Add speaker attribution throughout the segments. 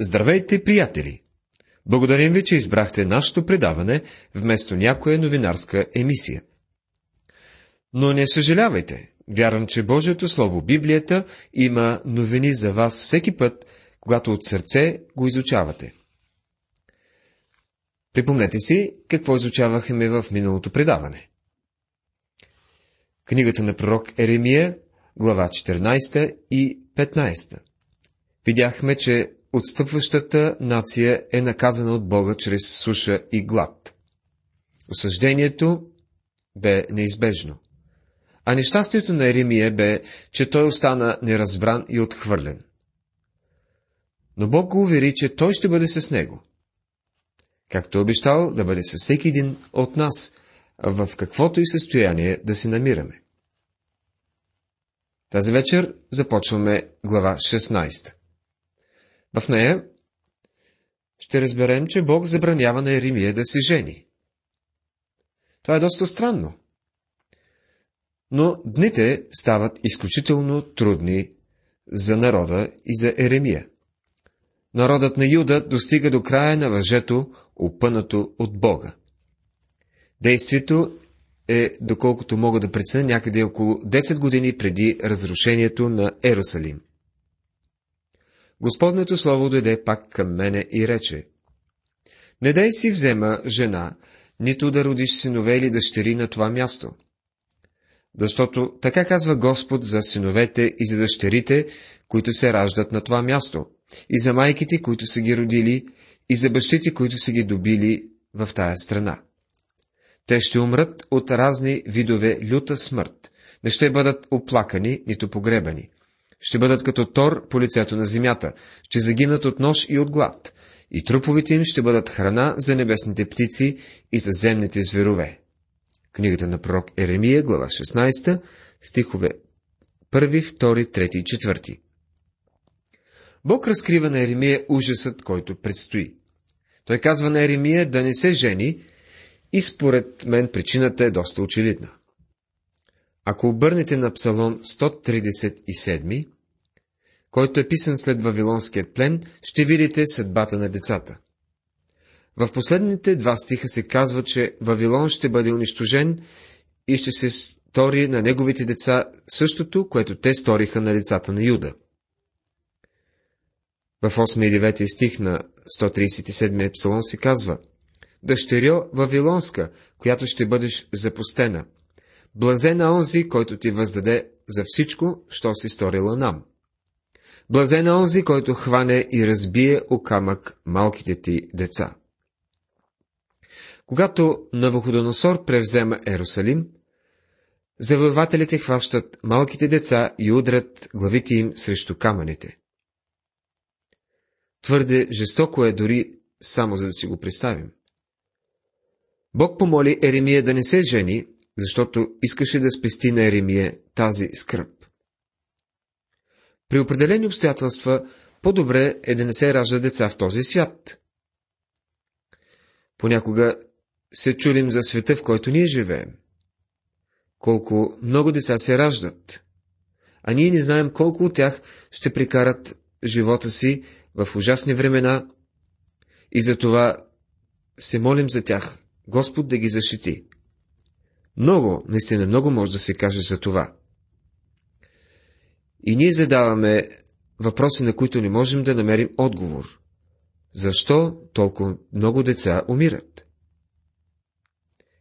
Speaker 1: Здравейте, приятели! Благодарим ви, че избрахте нашето предаване вместо някоя новинарска емисия. Но не съжалявайте. Вярвам, че Божието Слово, Библията, има новини за вас всеки път, когато от сърце го изучавате. Припомнете си какво изучавахме в миналото предаване. Книгата на пророк Еремия, глава 14 и 15. Видяхме, че отстъпващата нация е наказана от Бога чрез суша и глад. Осъждението бе неизбежно. А нещастието на Еремия бе, че той остана неразбран и отхвърлен. Но Бог го увери, че той ще бъде с него. Както е обещал да бъде със всеки един от нас, в каквото и състояние да се намираме. Тази вечер започваме глава 16. В нея ще разберем, че Бог забранява на Еремия да се жени. Това е доста странно. Но дните стават изключително трудни за народа и за Еремия. Народът на Юда достига до края на въжето, опънато от Бога. Действието е, доколкото мога да преценя, някъде около 10 години преди разрушението на Ерусалим. Господнето слово дойде пак към мене и рече, Не дай си взема жена, нито да родиш синове или дъщери на това място. Защото така казва Господ за синовете и за дъщерите, които се раждат на това място, и за майките, които са ги родили, и за бащите, които са ги добили в тая страна. Те ще умрат от разни видове люта смърт, не ще бъдат оплакани, нито погребани ще бъдат като тор по лицето на земята, ще загинат от нож и от глад, и труповите им ще бъдат храна за небесните птици и за земните зверове. Книгата на пророк Еремия, глава 16, стихове 1, 2, 3 и 4. Бог разкрива на Еремия ужасът, който предстои. Той казва на Еремия да не се жени и според мен причината е доста очевидна. Ако обърнете на Псалом 137, който е писан след Вавилонският плен, ще видите съдбата на децата. В последните два стиха се казва, че Вавилон ще бъде унищожен и ще се стори на неговите деца същото, което те сториха на децата на Юда. В 8 и 9 стих на 137 псалом се казва Дъщеря Вавилонска, която ще бъдеш запустена. Блазе на онзи, който ти въздаде за всичко, що си сторила нам. Блазен е онзи, който хване и разбие о камък малките ти деца. Когато Навуходоносор превзема Ерусалим, завоевателите хващат малките деца и удрят главите им срещу камъните. Твърде жестоко е дори само за да си го представим. Бог помоли Еремия да не се жени, защото искаше да спести на Еремия тази скръп. При определени обстоятелства по-добре е да не се ражда деца в този свят. Понякога се чудим за света, в който ние живеем. Колко много деца се раждат, а ние не знаем колко от тях ще прикарат живота си в ужасни времена и за това се молим за тях, Господ да ги защити. Много, наистина много може да се каже за това. И ние задаваме въпроси, на които не можем да намерим отговор. Защо толкова много деца умират?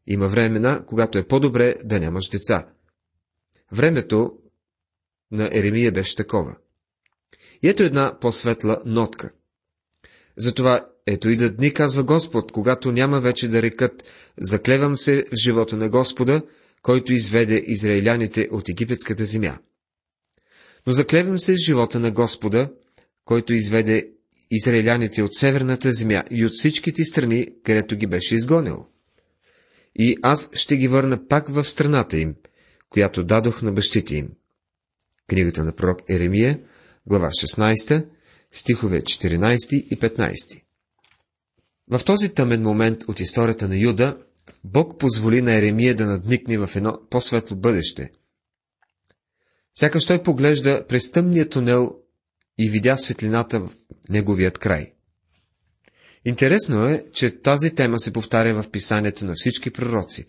Speaker 1: Има времена, когато е по-добре да нямаш деца. Времето на Еремия беше такова. И ето една по-светла нотка. Затова ето и да дни, казва Господ, когато няма вече да рекат, заклевам се в живота на Господа, който изведе израиляните от египетската земя. Но заклевам се с живота на Господа, който изведе израиляните от северната земя и от всичките страни, където ги беше изгонил. И аз ще ги върна пак в страната им, която дадох на бащите им. Книгата на пророк Еремия, глава 16, стихове 14 и 15. В този тъмен момент от историята на Юда, Бог позволи на Еремия да надникне в едно по-светло бъдеще – Сякаш той поглежда през тъмния тунел и видя светлината неговият край. Интересно е, че тази тема се повтаря в писанието на всички пророци.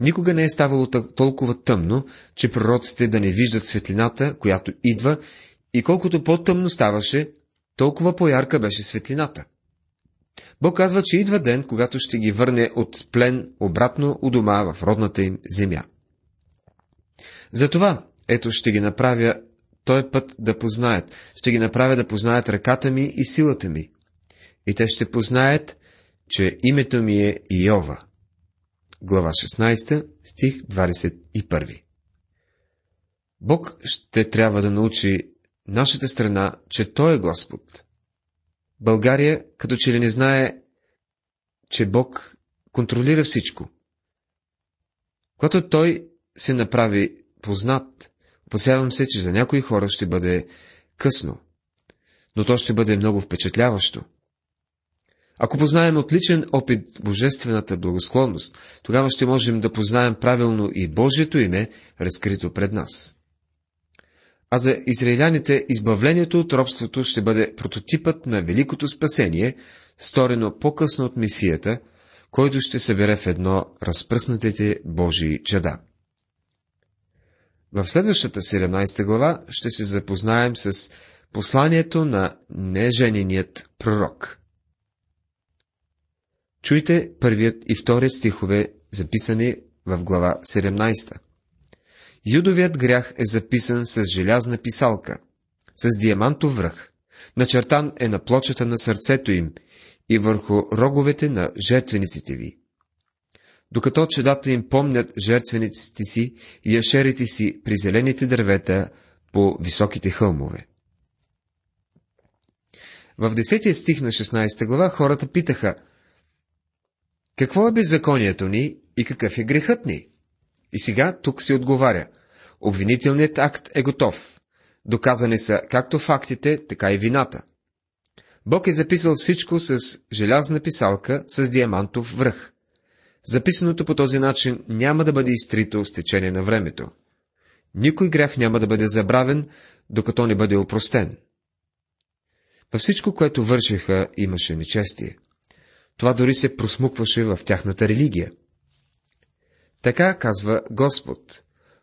Speaker 1: Никога не е ставало толкова тъмно, че пророците да не виждат светлината, която идва, и колкото по-тъмно ставаше, толкова по-ярка беше светлината. Бог казва, че идва ден, когато ще ги върне от плен обратно у дома в родната им земя. Затова, ето ще ги направя той път да познаят, ще ги направя да познаят ръката ми и силата ми. И те ще познаят, че името ми е Иова. Глава 16, стих 21. Бог ще трябва да научи нашата страна, че Той е Господ. България като че ли не знае, че Бог контролира всичко. Когато Той се направи познат, опасявам се, че за някои хора ще бъде късно, но то ще бъде много впечатляващо. Ако познаем отличен опит божествената благосклонност, тогава ще можем да познаем правилно и Божието име, разкрито пред нас. А за израиляните избавлението от робството ще бъде прототипът на великото спасение, сторено по-късно от Месията, който ще събере в едно разпръснатите Божии чада. В следващата 17 глава ще се запознаем с посланието на нежененият пророк. Чуйте първият и вторият стихове, записани в глава 17. Юдовият грях е записан с желязна писалка, с диамантов връх, начертан е на плочата на сърцето им и върху роговете на жертвениците ви. Докато чедата им помнят жертвениците си и яшерите си при зелените дървета по високите хълмове. В 10 стих на 16 глава хората питаха, какво е беззаконието ни и какъв е грехът ни? И сега тук се отговаря. Обвинителният акт е готов. Доказани са както фактите, така и вината. Бог е записал всичко с желязна писалка с диамантов връх. Записаното по този начин няма да бъде изтрито с течение на времето. Никой грях няма да бъде забравен, докато не бъде опростен. Във всичко, което вършиха, имаше нечестие. Това дори се просмукваше в тяхната религия. Така казва Господ.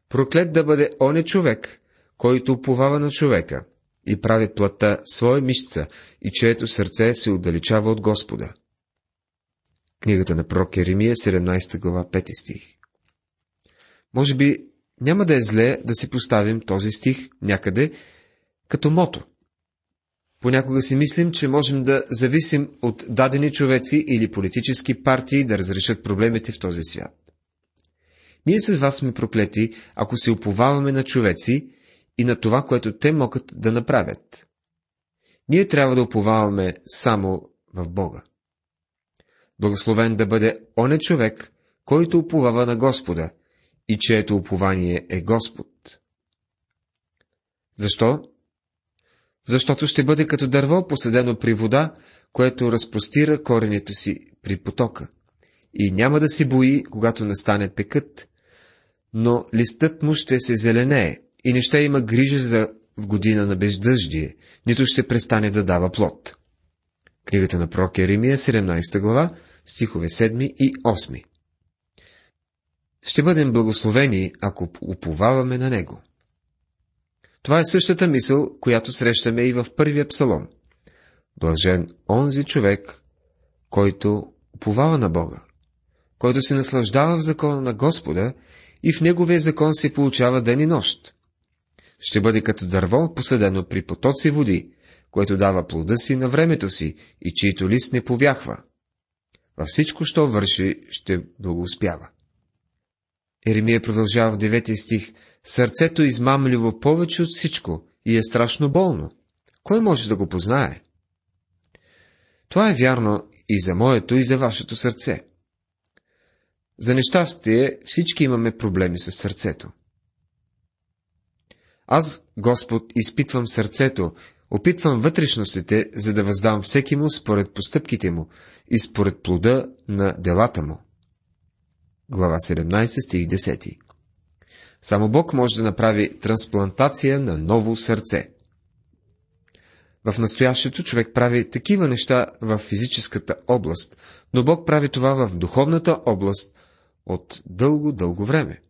Speaker 1: Проклет да бъде оне човек, който уповава на човека и прави плътта своя мишца и чието сърце се отдалечава от Господа. Книгата на пророк Еремия, 17 глава, 5 стих. Може би няма да е зле да си поставим този стих някъде като мото. Понякога си мислим, че можем да зависим от дадени човеци или политически партии да разрешат проблемите в този свят. Ние с вас сме проклети, ако се уповаваме на човеци и на това, което те могат да направят. Ние трябва да уповаваме само в Бога. Благословен да бъде оне човек, който уповава на Господа и чието упование е Господ. Защо? Защото ще бъде като дърво, поседено при вода, което разпостира коренето си при потока. И няма да се бои, когато настане пекът, но листът му ще се зеленее и не ще има грижа за в година на бездъждие, нито ще престане да дава плод. Книгата на пророк Еремия, 17 глава, стихове 7 и 8. Ще бъдем благословени, ако уповаваме на Него. Това е същата мисъл, която срещаме и в първия псалом. Блажен онзи човек, който уповава на Бога, който се наслаждава в закона на Господа и в Неговия закон се получава ден и нощ. Ще бъде като дърво, посадено при потоци води, което дава плода си на времето си и чието лист не повяхва. Във всичко, що върши, ще благоуспява. Еремия продължава в деветия стих. Сърцето е измамливо повече от всичко и е страшно болно. Кой може да го познае? Това е вярно и за моето, и за вашето сърце. За нещастие всички имаме проблеми с сърцето. Аз, Господ, изпитвам сърцето, опитвам вътрешностите, за да въздам всеки му според постъпките му и според плода на делата му. Глава 17, стих 10 Само Бог може да направи трансплантация на ново сърце. В настоящето човек прави такива неща в физическата област, но Бог прави това в духовната област от дълго-дълго време.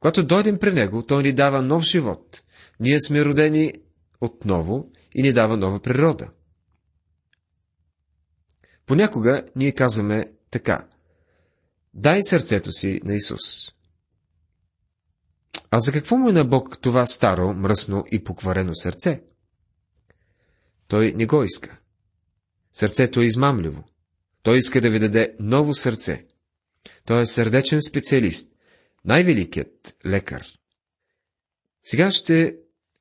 Speaker 1: Когато дойдем при Него, Той ни дава нов живот. Ние сме родени отново и ни дава нова природа. Понякога ние казваме така. Дай сърцето си на Исус. А за какво му е на Бог това старо, мръсно и покварено сърце? Той не го иска. Сърцето е измамливо. Той иска да ви даде ново сърце. Той е сърдечен специалист, най-великият лекар. Сега ще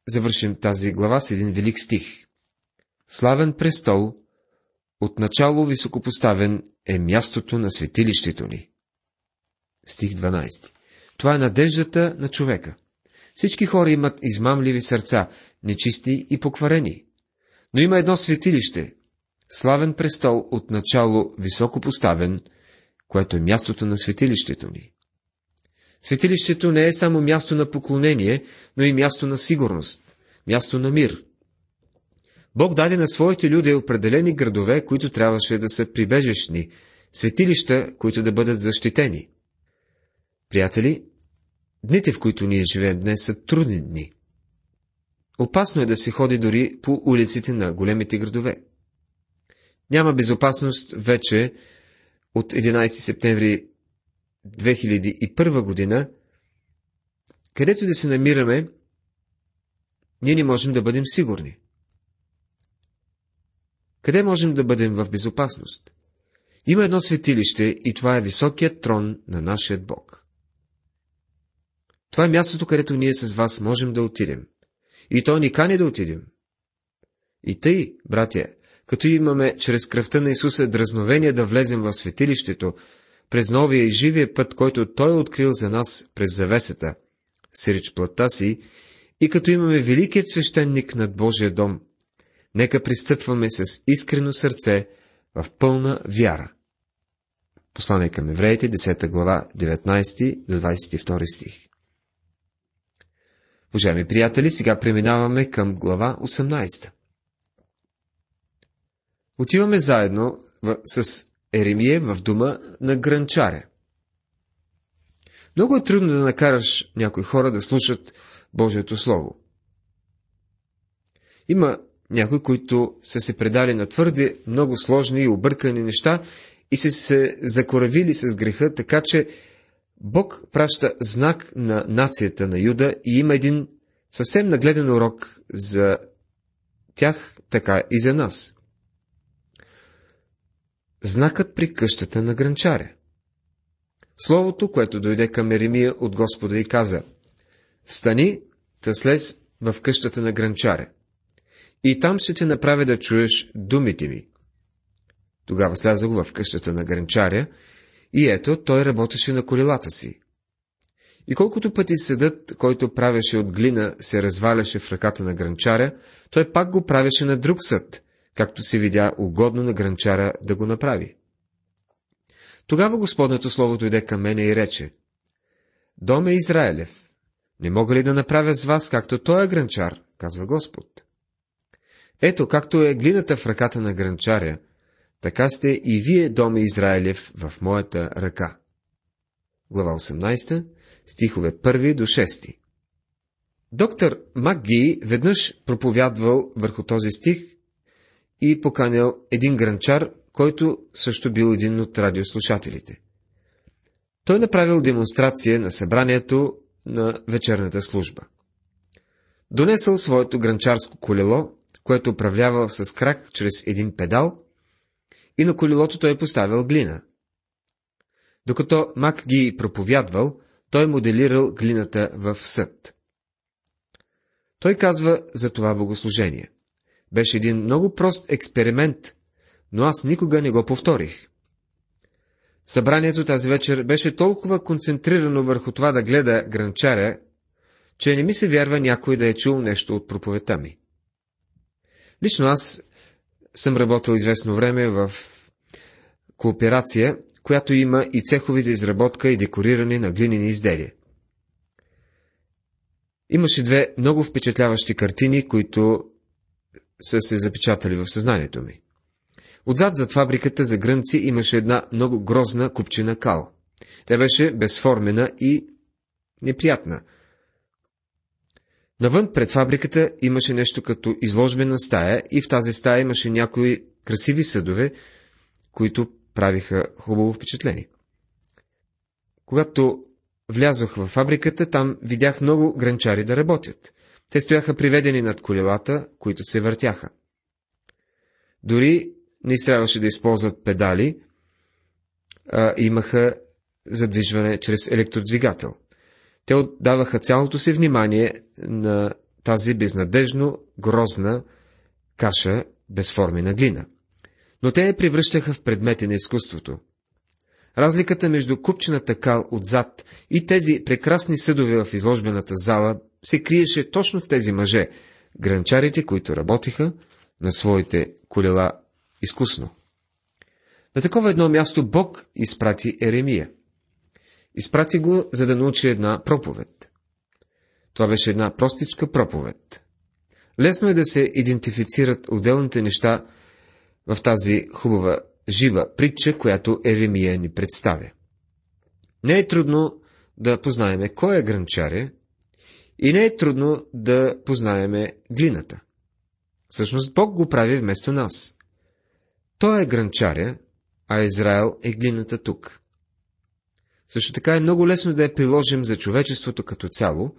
Speaker 1: завършим тази глава с един велик стих. Славен престол, отначало високопоставен е мястото на светилището ни. Стих 12. Това е надеждата на човека. Всички хора имат измамливи сърца, нечисти и покварени. Но има едно светилище, славен престол от начало високо поставен, което е мястото на светилището ни. Светилището не е само място на поклонение, но и място на сигурност, място на мир. Бог даде на своите люди определени градове, които трябваше да са прибежещни, светилища, които да бъдат защитени. Приятели, дните, в които ние живеем днес, са трудни дни. Опасно е да се ходи дори по улиците на големите градове. Няма безопасност вече от 11 септември 2001 година, където да се намираме, ние не можем да бъдем сигурни. Къде можем да бъдем в безопасност? Има едно светилище и това е високият трон на нашия Бог. Това е мястото, където ние с вас можем да отидем. И то ни кани да отидем. И тъй, братя, като имаме чрез кръвта на Исуса дразновение да влезем в светилището, през новия и живия път, който Той е открил за нас през завесата, сирич плътта си, и като имаме великият свещеник над Божия дом, нека пристъпваме с искрено сърце в пълна вяра. Послание към евреите, 10 глава, 19 до 22 стих. Уважаеми приятели, сега преминаваме към глава 18. Отиваме заедно с Еремия в дома на гранчаря. Много е трудно да накараш някои хора да слушат Божието Слово. Има някои, които са се предали на твърде много сложни и объркани неща и са се закоравили с греха, така че Бог праща знак на нацията на Юда и има един съвсем нагледен урок за тях, така и за нас. Знакът при къщата на гранчаря. Словото, което дойде към Еремия от Господа и каза, Стани, та слез в къщата на гранчаря, и там ще те направя да чуеш думите ми. Тогава слязах в къщата на гранчаря, и ето, той работеше на колелата си. И колкото пъти съдът, който правеше от глина, се разваляше в ръката на гранчаря, той пак го правеше на друг съд, както се видя угодно на гранчара да го направи. Тогава Господнето Слово дойде към мене и рече, Доме Израелев, не мога ли да направя с вас, както той е гранчар, казва Господ. Ето, както е глината в ръката на гранчаря, така сте и вие, доме Израелев, в моята ръка. Глава 18, стихове 1 до 6. Доктор Макги веднъж проповядвал върху този стих и поканял един гранчар, който също бил един от радиослушателите. Той направил демонстрация на събранието на вечерната служба. Донесъл своето гранчарско колело, което управлявал с крак чрез един педал, и на колелото той поставил глина. Докато Мак ги проповядвал, той моделирал глината в съд. Той казва за това богослужение. Беше един много прост експеримент, но аз никога не го повторих. Събранието тази вечер беше толкова концентрирано върху това да гледа гранчаря, че не ми се вярва някой да е чул нещо от проповета ми. Лично аз съм работил известно време в кооперация, която има и цехови за изработка и декориране на глинени изделия. Имаше две много впечатляващи картини, които са се запечатали в съзнанието ми. Отзад зад фабриката за грънци имаше една много грозна купчина кал. Тя беше безформена и неприятна. Навън пред фабриката имаше нещо като изложбена стая и в тази стая имаше някои красиви съдове, които правиха хубаво впечатление. Когато влязох в фабриката, там видях много гранчари да работят. Те стояха приведени над колелата, които се въртяха. Дори не трябваше да използват педали, а имаха задвижване чрез електродвигател. Те отдаваха цялото си внимание на тази безнадежно грозна каша безформена глина. Но те я превръщаха в предмети на изкуството. Разликата между купчената кал отзад и тези прекрасни съдове в изложбената зала се криеше точно в тези мъже, гранчарите, които работиха на своите колела изкусно. На такова едно място Бог изпрати Еремия. Изпрати го, за да научи една проповед. Това беше една простичка проповед. Лесно е да се идентифицират отделните неща в тази хубава, жива притча, която Еремия ни представя. Не е трудно да познаеме кой е гранчаря и не е трудно да познаеме глината. Всъщност Бог го прави вместо нас. Той е гранчаря, а Израел е глината тук. Също така е много лесно да я приложим за човечеството като цяло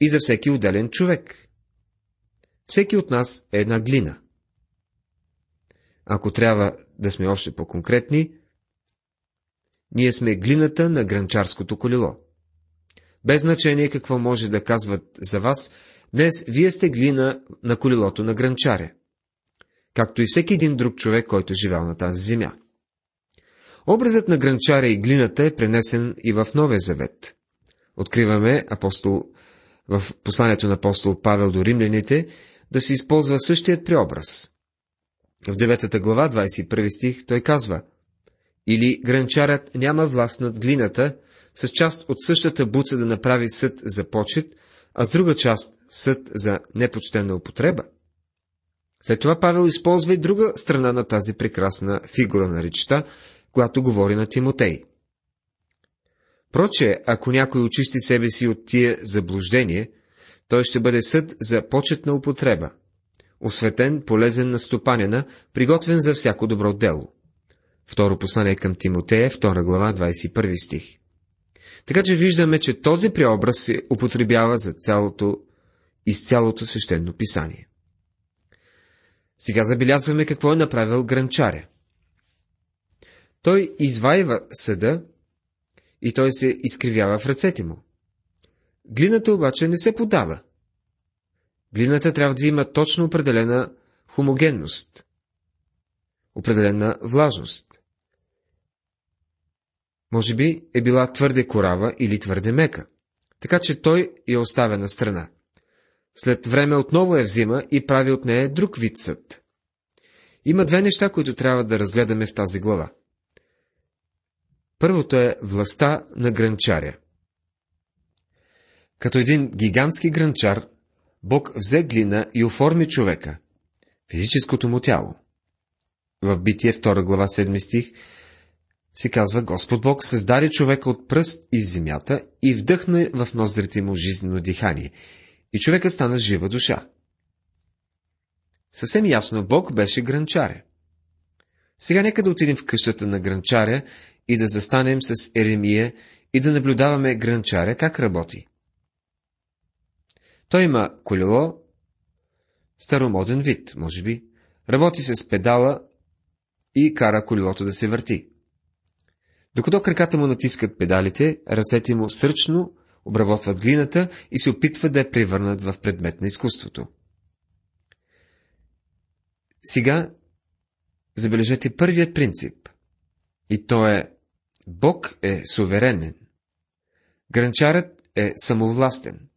Speaker 1: и за всеки отделен човек. Всеки от нас е една глина. Ако трябва да сме още по-конкретни, ние сме глината на гранчарското колело. Без значение какво може да казват за вас, днес вие сте глина на колелото на гранчаря, както и всеки един друг човек, който е живял на тази земя. Образът на гранчаря и глината е пренесен и в Новия завет. Откриваме апостол, в посланието на апостол Павел до римляните да се използва същият преобраз. В 9 глава, 21 стих, той казва Или гранчарят няма власт над глината, с част от същата буца да направи съд за почет, а с друга част съд за непочтена употреба. След това Павел използва и друга страна на тази прекрасна фигура на речта, когато говори на Тимотей. Проче, ако някой очисти себе си от тия заблуждение, той ще бъде съд за почетна употреба, осветен, полезен на стопанина, приготвен за всяко добро дело. Второ послание към Тимотея, 2 глава, 21 стих. Така че виждаме, че този преобраз се употребява за цялото, из цялото свещено писание. Сега забелязваме какво е направил гранчаря. Той извайва съда и той се изкривява в ръцете му. Глината обаче не се подава. Глината трябва да има точно определена хомогенност, определена влажност. Може би е била твърде корава или твърде мека, така че той я оставя на страна. След време отново я взима и прави от нея друг вид съд. Има две неща, които трябва да разгледаме в тази глава. Първото е властта на гранчаря. Като един гигантски гранчар, Бог взе глина и оформи човека, физическото му тяло. В Битие 2 глава 7 стих се казва Господ Бог създаде човека от пръст из земята и вдъхна в ноздрите му жизнено дихание, и човека стана жива душа. Съвсем ясно Бог беше гранчаря. Сега нека да отидем в къщата на гранчаря и да застанем с Еремия и да наблюдаваме гранчаря как работи. Той има колело, старомоден вид, може би, работи с педала и кара колелото да се върти. Докато краката му натискат педалите, ръцете му сръчно обработват глината и се опитват да я превърнат в предмет на изкуството. Сега забележете първият принцип. И то е Бог е суверенен. Гранчарът е самовластен.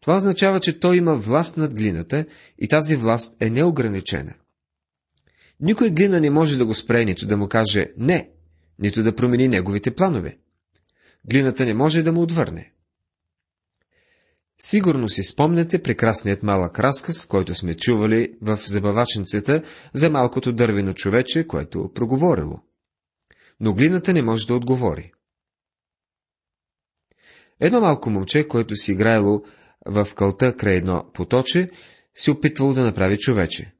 Speaker 1: Това означава, че той има власт над глината и тази власт е неограничена. Никой глина не може да го спре, нито да му каже не, нито да промени неговите планове. Глината не може да му отвърне. Сигурно си спомняте прекрасният малък разказ, който сме чували в забавачницата за малкото дървено човече, което проговорило. Но глината не може да отговори. Едно малко момче, което си играело в кълта край едно поточе, си опитвало да направи човече.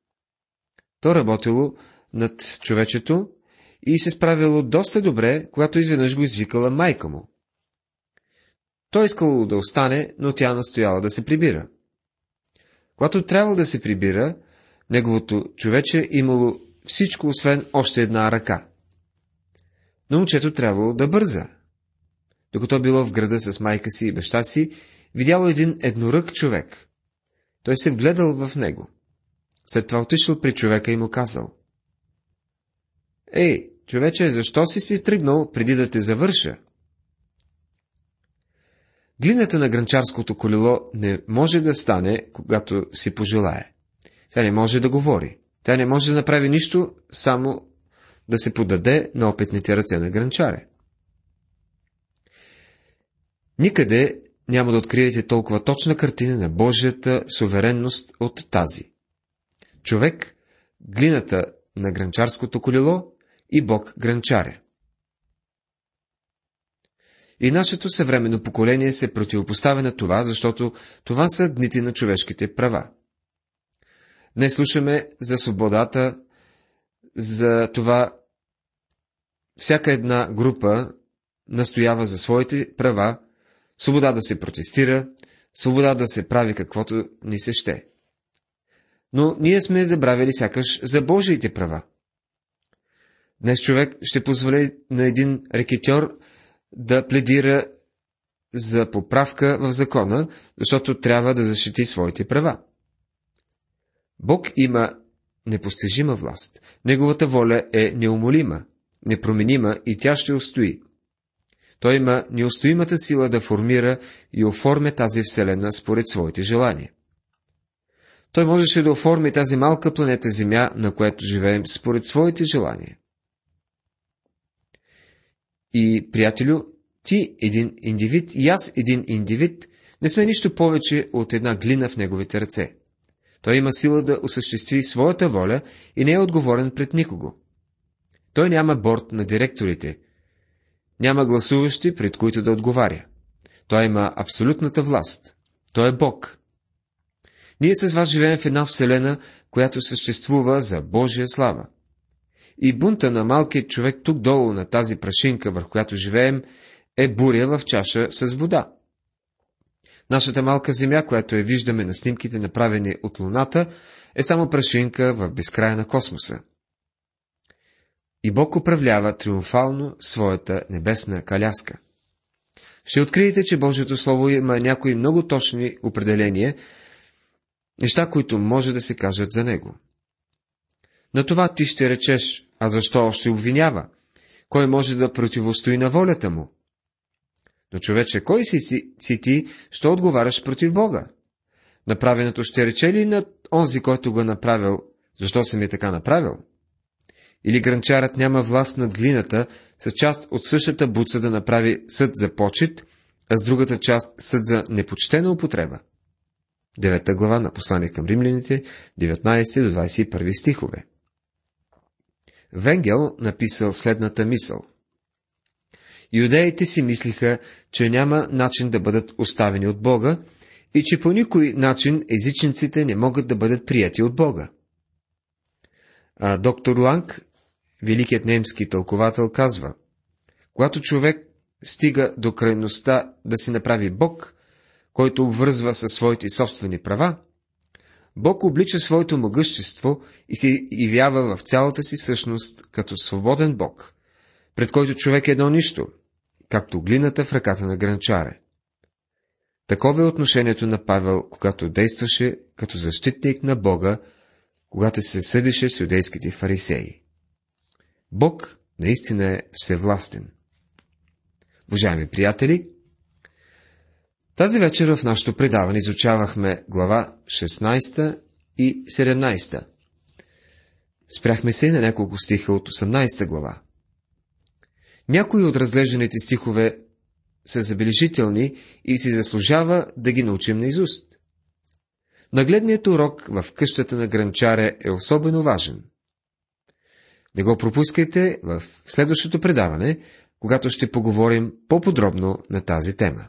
Speaker 1: То работило над човечето и се справило доста добре, когато изведнъж го извикала майка му. Той искал да остане, но тя настояла да се прибира. Когато трябвало да се прибира, неговото човече имало всичко, освен още една ръка. Но момчето трябвало да бърза. Докато било в града с майка си и баща си, видяло един еднорък човек. Той се вгледал в него. След това отишъл при човека и му казал. Ей, човече, защо си си тръгнал преди да те завърша? Глината на гранчарското колело не може да стане, когато си пожелае. Тя не може да говори. Тя не може да направи нищо, само да се подаде на опитните ръце на гранчаре. Никъде няма да откриете толкова точна картина на Божията суверенност от тази. Човек, глината на гранчарското колело и Бог гранчаря. И нашето съвременно поколение се противопоставя на това, защото това са дните на човешките права. Не слушаме за свободата, за това всяка една група настоява за своите права, свобода да се протестира, свобода да се прави каквото ни се ще. Но ние сме забравили сякаш за Божиите права. Днес човек ще позволи на един рекетьор да пледира за поправка в закона, защото трябва да защити своите права. Бог има непостижима власт. Неговата воля е неумолима, непроменима и тя ще устои. Той има неустоимата сила да формира и оформя тази вселена според своите желания. Той можеше да оформи тази малка планета Земя, на която живеем, според своите желания. И, приятелю, ти един индивид и аз един индивид не сме нищо повече от една глина в неговите ръце. Той има сила да осъществи своята воля и не е отговорен пред никого. Той няма борт на директорите, няма гласуващи, пред които да отговаря. Той има абсолютната власт. Той е Бог. Ние с вас живеем в една вселена, която съществува за Божия слава. И бунта на малкият човек тук долу на тази прашинка, върху която живеем, е буря в чаша с вода. Нашата малка земя, която я виждаме на снимките, направени от Луната, е само прашинка в безкрая на космоса. И Бог управлява триумфално своята небесна каляска. Ще откриете, че Божието Слово има някои много точни определения, неща, които може да се кажат за него. На това ти ще речеш, а защо още обвинява? Кой може да противостои на волята му? Но човече, кой си, си, ти, що отговаряш против Бога? Направеното ще рече ли на онзи, който го е направил, защо съм е така направил? Или гранчарът няма власт над глината, с част от същата буца да направи съд за почет, а с другата част съд за непочтена употреба? Девета глава на послание към римляните, 19 до 21 стихове. Венгел написал следната мисъл. Юдеите си мислиха, че няма начин да бъдат оставени от Бога и че по никой начин езичниците не могат да бъдат прияти от Бога. А доктор Ланг, великият немски тълковател, казва, когато човек стига до крайността да си направи Бог, който обвързва със своите собствени права, Бог облича своето могъщество и се явява в цялата си същност като свободен Бог, пред който човек е едно нищо, както глината в ръката на гранчаре. Такова е отношението на Павел, когато действаше като защитник на Бога, когато се съдеше с юдейските фарисеи. Бог наистина е всевластен. Уважаеми приятели, тази вечер в нашето предаване изучавахме глава 16 и 17. Спряхме се на няколко стиха от 18 глава. Някои от разглежданите стихове са забележителни и си заслужава да ги научим наизуст. Нагледният урок в къщата на гранчаря е особено важен. Не го пропускайте в следващото предаване, когато ще поговорим по-подробно на тази тема.